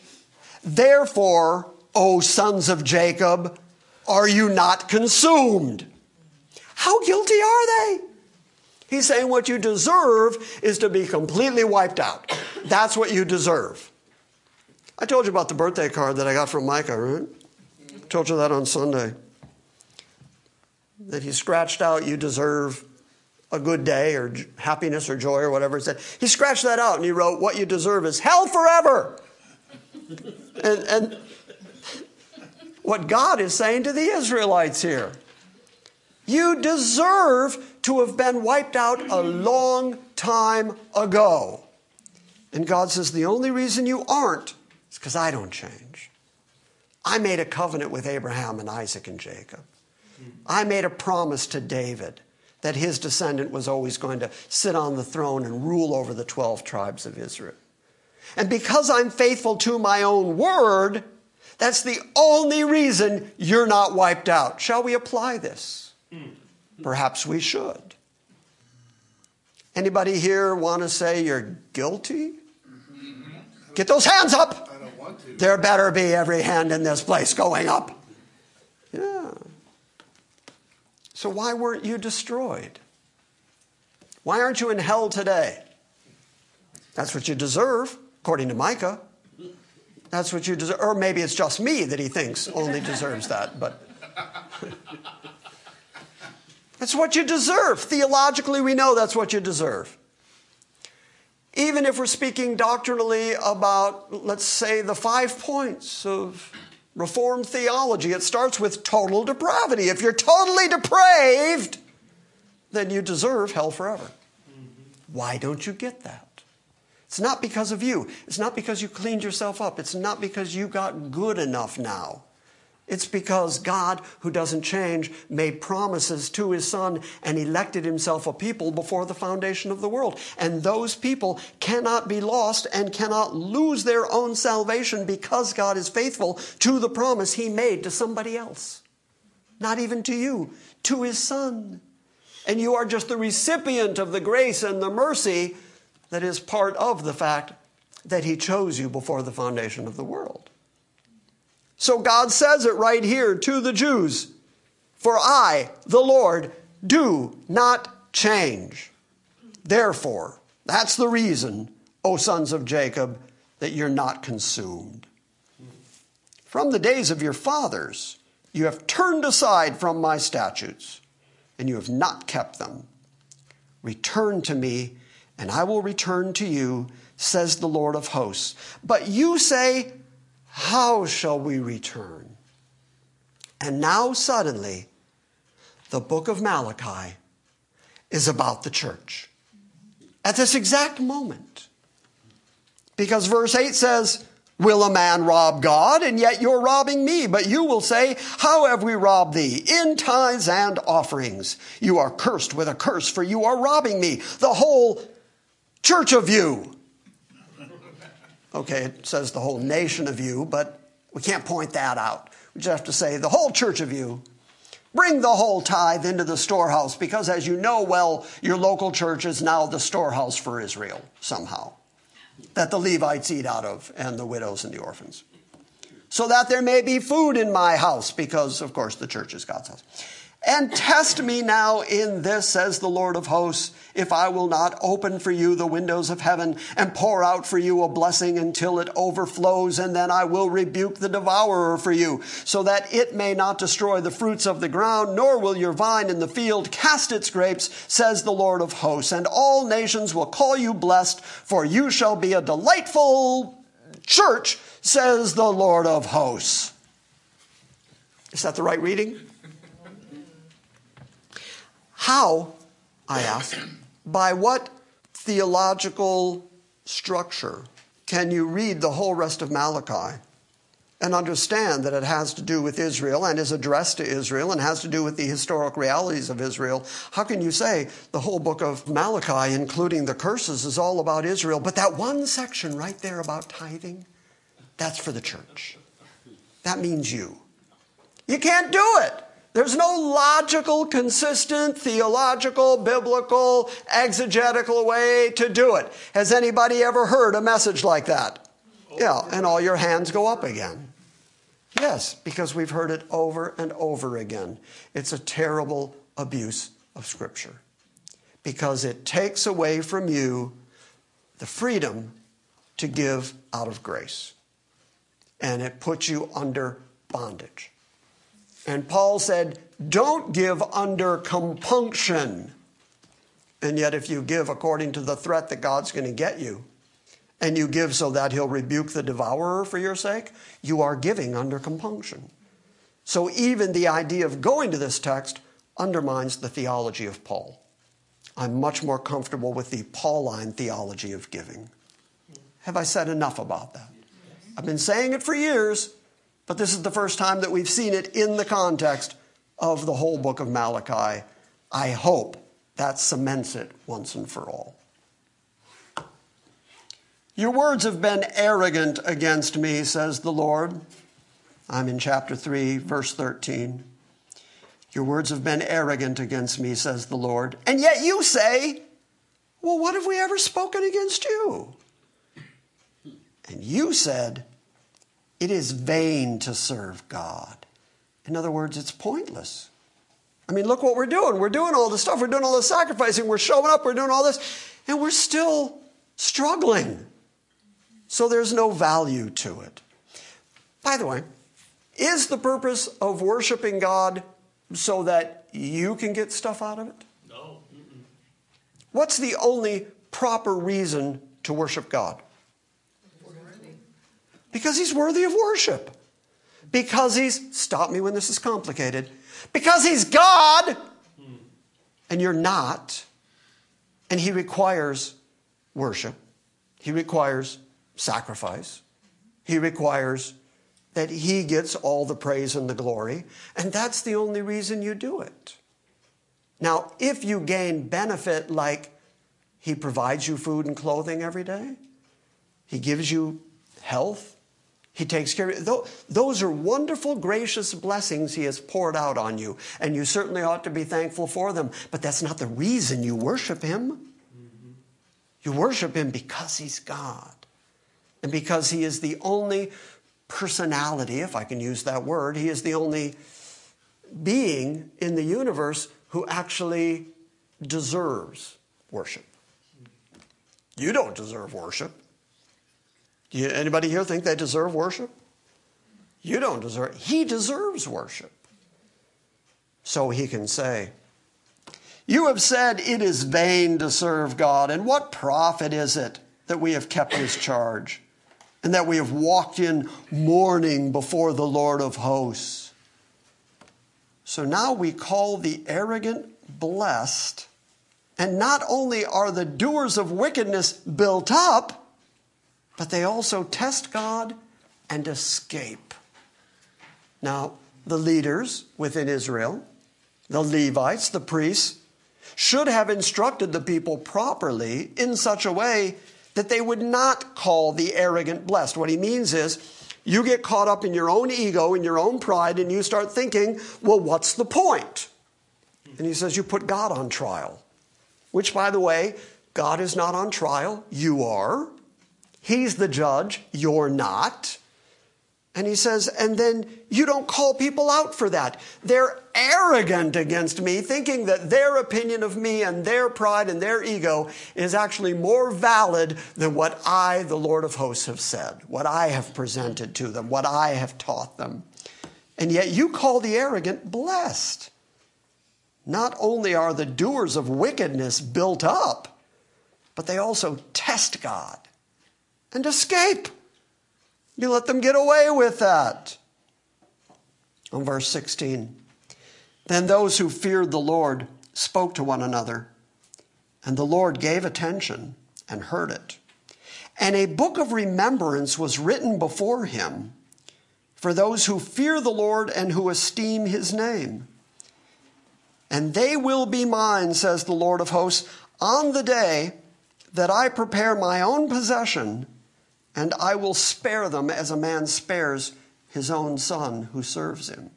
Therefore, O sons of Jacob, are you not consumed? How guilty are they? He's saying what you deserve is to be completely wiped out. That's what you deserve. I told you about the birthday card that I got from Micah, right? Told you that on Sunday. That he scratched out, you deserve a good day or happiness or joy or whatever it said. He scratched that out and he wrote, What you deserve is hell forever. and, and what God is saying to the Israelites here you deserve to have been wiped out a long time ago. And God says, The only reason you aren't is because I don't change. I made a covenant with Abraham and Isaac and Jacob. I made a promise to David that his descendant was always going to sit on the throne and rule over the 12 tribes of Israel. And because I'm faithful to my own word, that's the only reason you're not wiped out. Shall we apply this? Hmm. Perhaps we should. Anybody here want to say you're guilty? Get those hands up. I don't want to. There better be every hand in this place going up. Yeah. So why weren't you destroyed? Why aren't you in hell today? That's what you deserve, according to Micah. That's what you deserve. Or maybe it's just me that he thinks only deserves that, but. that's what you deserve. Theologically, we know that's what you deserve. Even if we're speaking doctrinally about, let's say, the five points of Reformed theology, it starts with total depravity. If you're totally depraved, then you deserve hell forever. Why don't you get that? It's not because of you. It's not because you cleaned yourself up. It's not because you got good enough now. It's because God, who doesn't change, made promises to his son and elected himself a people before the foundation of the world. And those people cannot be lost and cannot lose their own salvation because God is faithful to the promise he made to somebody else. Not even to you, to his son. And you are just the recipient of the grace and the mercy that is part of the fact that He chose you before the foundation of the world. So God says it right here to the Jews For I, the Lord, do not change. Therefore, that's the reason, O sons of Jacob, that you're not consumed. From the days of your fathers, you have turned aside from my statutes, and you have not kept them. Return to me, and I will return to you, says the Lord of hosts. But you say, How shall we return? And now, suddenly, the book of Malachi is about the church. At this exact moment. Because verse 8 says, Will a man rob God? And yet you're robbing me. But you will say, How have we robbed thee? In tithes and offerings. You are cursed with a curse, for you are robbing me, the whole church of you. Okay, it says the whole nation of you, but we can't point that out. We just have to say the whole church of you. Bring the whole tithe into the storehouse because, as you know well, your local church is now the storehouse for Israel somehow that the Levites eat out of and the widows and the orphans. So that there may be food in my house because, of course, the church is God's house. And test me now in this, says the Lord of hosts, if I will not open for you the windows of heaven and pour out for you a blessing until it overflows, and then I will rebuke the devourer for you, so that it may not destroy the fruits of the ground, nor will your vine in the field cast its grapes, says the Lord of hosts. And all nations will call you blessed, for you shall be a delightful church, says the Lord of hosts. Is that the right reading? How, I ask, by what theological structure can you read the whole rest of Malachi and understand that it has to do with Israel and is addressed to Israel and has to do with the historic realities of Israel? How can you say the whole book of Malachi, including the curses, is all about Israel, but that one section right there about tithing, that's for the church? That means you. You can't do it. There's no logical, consistent, theological, biblical, exegetical way to do it. Has anybody ever heard a message like that? Yeah, and all your hands go up again. Yes, because we've heard it over and over again. It's a terrible abuse of Scripture because it takes away from you the freedom to give out of grace and it puts you under bondage. And Paul said, Don't give under compunction. And yet, if you give according to the threat that God's going to get you, and you give so that he'll rebuke the devourer for your sake, you are giving under compunction. So, even the idea of going to this text undermines the theology of Paul. I'm much more comfortable with the Pauline theology of giving. Have I said enough about that? I've been saying it for years. But this is the first time that we've seen it in the context of the whole book of Malachi. I hope that cements it once and for all. Your words have been arrogant against me, says the Lord. I'm in chapter 3, verse 13. Your words have been arrogant against me, says the Lord. And yet you say, Well, what have we ever spoken against you? And you said, It is vain to serve God. In other words, it's pointless. I mean, look what we're doing. We're doing all this stuff. We're doing all this sacrificing. We're showing up. We're doing all this. And we're still struggling. So there's no value to it. By the way, is the purpose of worshiping God so that you can get stuff out of it? No. What's the only proper reason to worship God? Because he's worthy of worship. Because he's, stop me when this is complicated, because he's God and you're not, and he requires worship, he requires sacrifice, he requires that he gets all the praise and the glory, and that's the only reason you do it. Now, if you gain benefit like he provides you food and clothing every day, he gives you health, he takes care of you. Those are wonderful, gracious blessings He has poured out on you, and you certainly ought to be thankful for them. But that's not the reason you worship Him. Mm-hmm. You worship Him because He's God, and because He is the only personality, if I can use that word, He is the only being in the universe who actually deserves worship. You don't deserve worship. You, anybody here think they deserve worship? You don't deserve. It. He deserves worship. So he can say, You have said it is vain to serve God, and what profit is it that we have kept his charge, and that we have walked in mourning before the Lord of hosts? So now we call the arrogant blessed, and not only are the doers of wickedness built up, but they also test God and escape. Now, the leaders within Israel, the Levites, the priests, should have instructed the people properly in such a way that they would not call the arrogant blessed. What he means is, you get caught up in your own ego, in your own pride, and you start thinking, well, what's the point? And he says, you put God on trial. Which, by the way, God is not on trial, you are. He's the judge, you're not. And he says, and then you don't call people out for that. They're arrogant against me, thinking that their opinion of me and their pride and their ego is actually more valid than what I, the Lord of hosts, have said, what I have presented to them, what I have taught them. And yet you call the arrogant blessed. Not only are the doers of wickedness built up, but they also test God and escape. You let them get away with that. On verse 16, then those who feared the Lord spoke to one another, and the Lord gave attention and heard it. And a book of remembrance was written before him for those who fear the Lord and who esteem his name. And they will be mine, says the Lord of hosts, on the day that I prepare my own possession and I will spare them as a man spares his own son who serves him.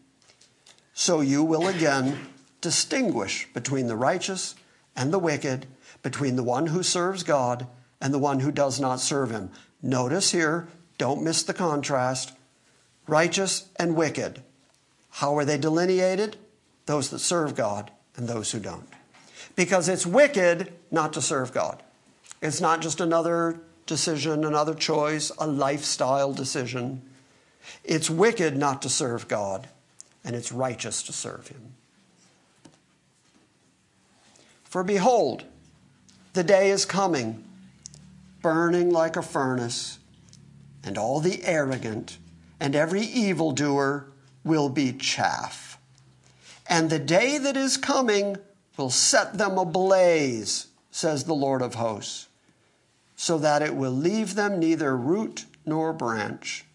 So you will again distinguish between the righteous and the wicked, between the one who serves God and the one who does not serve him. Notice here, don't miss the contrast righteous and wicked. How are they delineated? Those that serve God and those who don't. Because it's wicked not to serve God. It's not just another decision, another choice, a lifestyle decision. It's wicked not to serve God, and it's righteous to serve Him. For behold, the day is coming, burning like a furnace, and all the arrogant and every evildoer will be chaff. And the day that is coming will set them ablaze, says the Lord of hosts so that it will leave them neither root nor branch.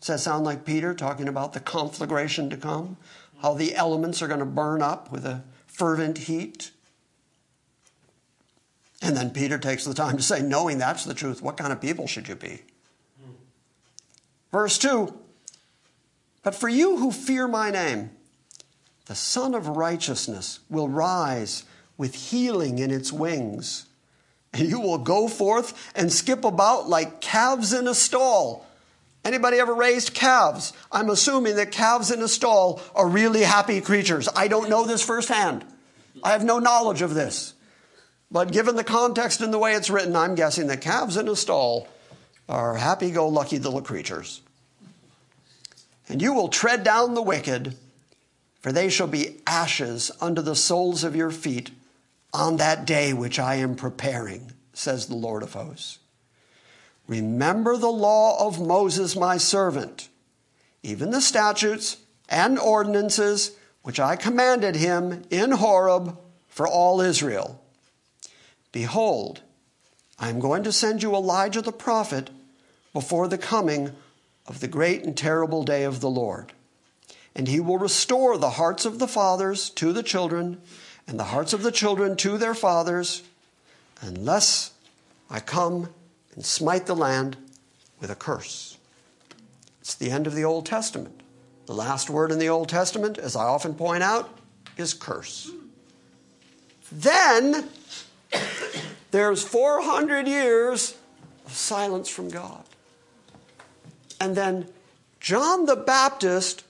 Does that sound like Peter talking about the conflagration to come? How the elements are going to burn up with a fervent heat? And then Peter takes the time to say, knowing that's the truth, what kind of people should you be? Verse 2 But for you who fear my name, the Sun of Righteousness will rise with healing in its wings. you will go forth and skip about like calves in a stall. Anybody ever raised calves? I'm assuming that calves in a stall are really happy creatures. I don't know this firsthand. I have no knowledge of this. But given the context and the way it's written, I'm guessing that calves in a stall are happy go lucky little creatures. And you will tread down the wicked, for they shall be ashes under the soles of your feet on that day which I am preparing, says the Lord of hosts. Remember the law of Moses, my servant, even the statutes and ordinances which I commanded him in Horeb for all Israel. Behold, I am going to send you Elijah the prophet before the coming of the great and terrible day of the Lord. And he will restore the hearts of the fathers to the children, and the hearts of the children to their fathers, unless I come and smite the land with a curse. It's the end of the Old Testament. The last word in the Old Testament, as I often point out, is curse. Then there's 400 years of silence from God. And then John the Baptist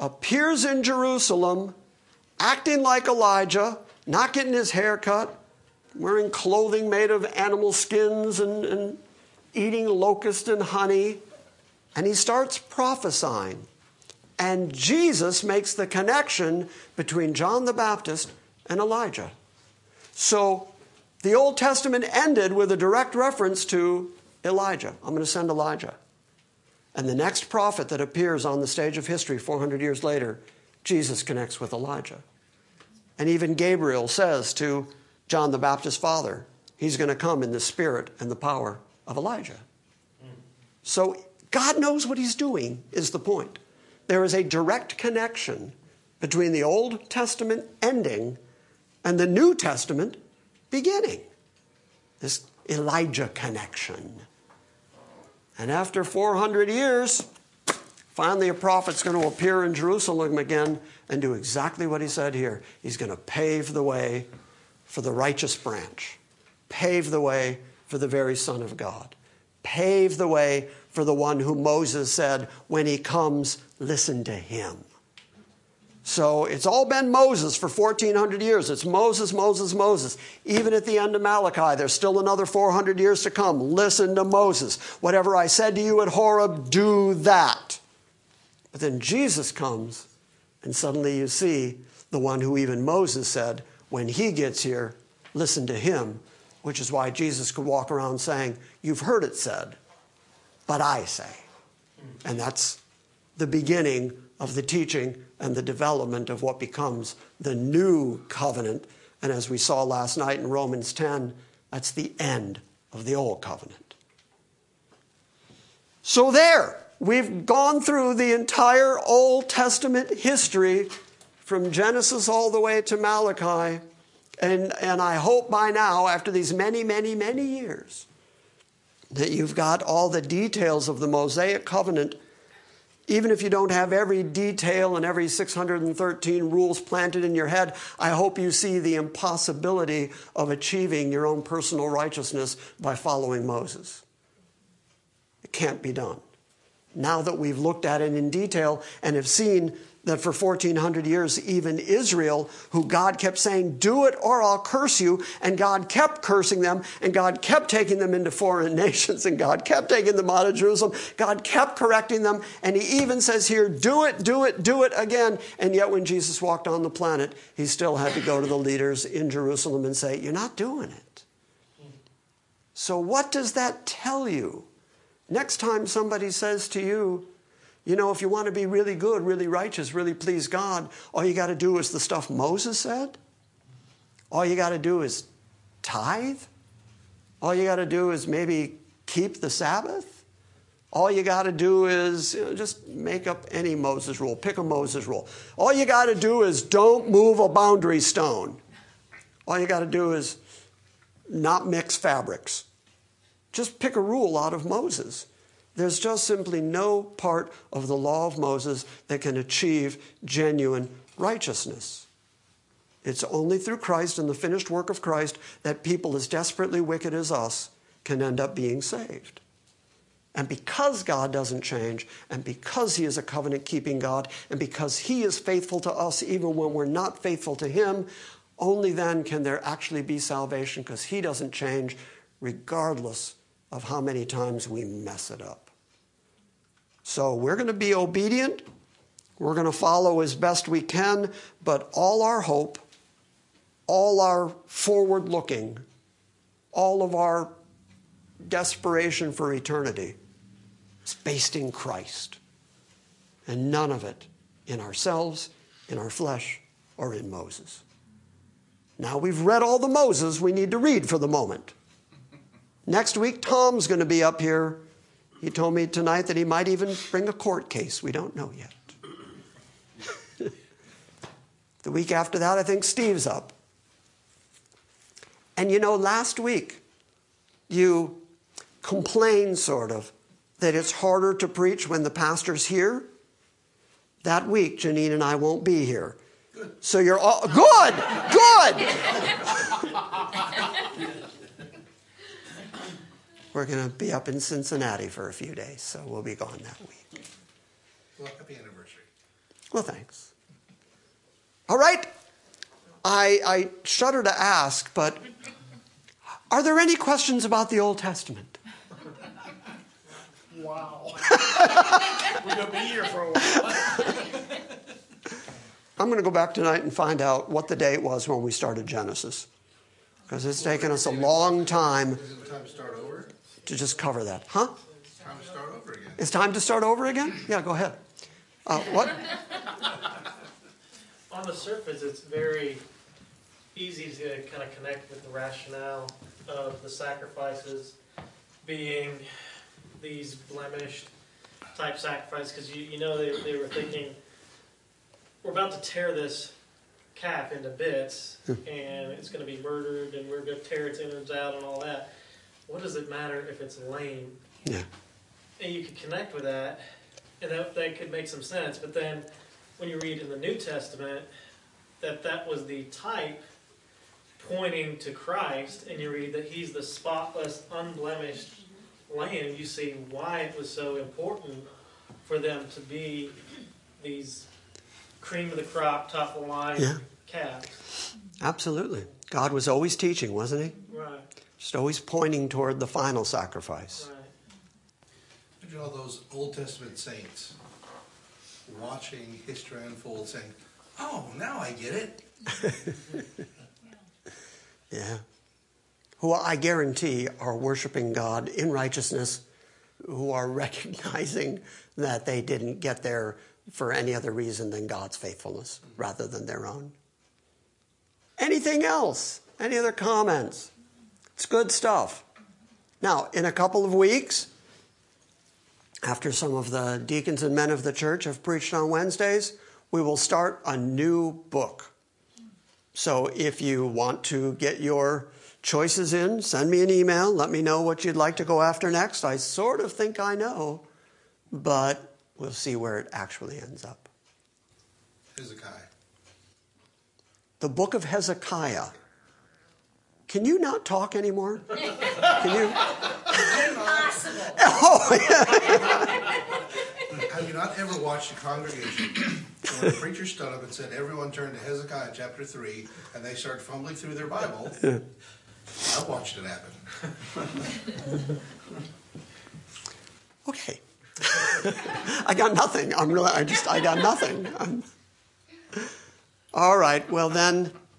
appears in Jerusalem acting like Elijah, not getting his hair cut, wearing clothing made of animal skins and, and eating locust and honey. And he starts prophesying. And Jesus makes the connection between John the Baptist and Elijah. So the Old Testament ended with a direct reference to Elijah. I'm going to send Elijah. And the next prophet that appears on the stage of history 400 years later, Jesus connects with Elijah. And even Gabriel says to John the Baptist's father. He's going to come in the spirit and the power of Elijah. So God knows what he's doing, is the point. There is a direct connection between the Old Testament ending and the New Testament beginning. This Elijah connection. And after 400 years, finally a prophet's going to appear in Jerusalem again and do exactly what he said here. He's going to pave the way for the righteous branch, pave the way for the very Son of God, pave the way for the one who Moses said, when he comes, listen to him. So it's all been Moses for 1400 years. It's Moses, Moses, Moses. Even at the end of Malachi, there's still another 400 years to come. Listen to Moses. Whatever I said to you at Horeb, do that. But then Jesus comes, and suddenly you see the one who even Moses said, when he gets here, listen to him, which is why Jesus could walk around saying, You've heard it said, but I say. And that's the beginning of the teaching and the development of what becomes the new covenant. And as we saw last night in Romans 10, that's the end of the old covenant. So, there, we've gone through the entire Old Testament history from Genesis all the way to Malachi. And, and I hope by now, after these many, many, many years, that you've got all the details of the Mosaic covenant. Even if you don't have every detail and every 613 rules planted in your head, I hope you see the impossibility of achieving your own personal righteousness by following Moses. It can't be done. Now that we've looked at it in detail and have seen that for 1400 years, even Israel, who God kept saying, Do it or I'll curse you, and God kept cursing them, and God kept taking them into foreign nations, and God kept taking them out of Jerusalem. God kept correcting them, and He even says here, Do it, do it, do it again. And yet, when Jesus walked on the planet, He still had to go to the leaders in Jerusalem and say, You're not doing it. So, what does that tell you? Next time somebody says to you, you know, if you want to be really good, really righteous, really please God, all you got to do is the stuff Moses said. All you got to do is tithe. All you got to do is maybe keep the Sabbath. All you got to do is you know, just make up any Moses rule, pick a Moses rule. All you got to do is don't move a boundary stone. All you got to do is not mix fabrics. Just pick a rule out of Moses. There's just simply no part of the law of Moses that can achieve genuine righteousness. It's only through Christ and the finished work of Christ that people as desperately wicked as us can end up being saved. And because God doesn't change, and because He is a covenant keeping God, and because He is faithful to us even when we're not faithful to Him, only then can there actually be salvation because He doesn't change regardless of how many times we mess it up. So we're going to be obedient. We're going to follow as best we can, but all our hope, all our forward looking, all of our desperation for eternity is based in Christ. And none of it in ourselves, in our flesh, or in Moses. Now we've read all the Moses we need to read for the moment. Next week, Tom's going to be up here. He told me tonight that he might even bring a court case. We don't know yet. the week after that, I think Steve's up. And you know, last week, you complained sort of that it's harder to preach when the pastor's here. That week, Janine and I won't be here. So you're all good, good. We're going to be up in Cincinnati for a few days, so we'll be gone that week. Well, happy anniversary. Well, thanks. All right. I, I shudder to ask, but are there any questions about the Old Testament? Wow. We're going to be here for a while. I'm going to go back tonight and find out what the date was when we started Genesis. Because it's taken us a long time Is it time to start over? To just cover that. Huh? It's time to start over again. It's time to start over again? Yeah, go ahead. Uh, what? On the surface, it's very easy to kind of connect with the rationale of the sacrifices being these blemished type sacrifices, because you, you know they, they were thinking, we're about to tear this calf into bits, and it's going to be murdered, and we're going to tear its innards out and all that. What does it matter if it's lame? Yeah. And you could connect with that, and that, that could make some sense. But then when you read in the New Testament that that was the type pointing to Christ, and you read that he's the spotless, unblemished lamb, you see why it was so important for them to be these cream of the crop, top of the line Yeah. calves. Absolutely. God was always teaching, wasn't he? Right, Just always pointing toward the final sacrifice. right. Imagine all those Old Testament saints watching history unfold saying, oh, now I get it. Yeah. Who I guarantee are worshiping God in righteousness, who are recognizing that they didn't get there for any other reason than God's faithfulness rather than their own. Anything else? Any other comments? It's good stuff. Now, in a couple of weeks, after some of the deacons and men of the church have preached on Wednesdays, we will start a new book. So if you want to get your choices in, send me an email. Let me know what you'd like to go after next. I sort of think I know, but we'll see where it actually ends up. Hezekiah. The book of Hezekiah. Can you not talk anymore? Can you? Impossible. Oh, yeah. Have you not ever watched a congregation when a preacher stood up and said, everyone turn to Hezekiah chapter 3, and they start fumbling through their Bible? I watched it happen. Okay. I got nothing. I'm really, I just, I got nothing. I'm- all right. Well, then,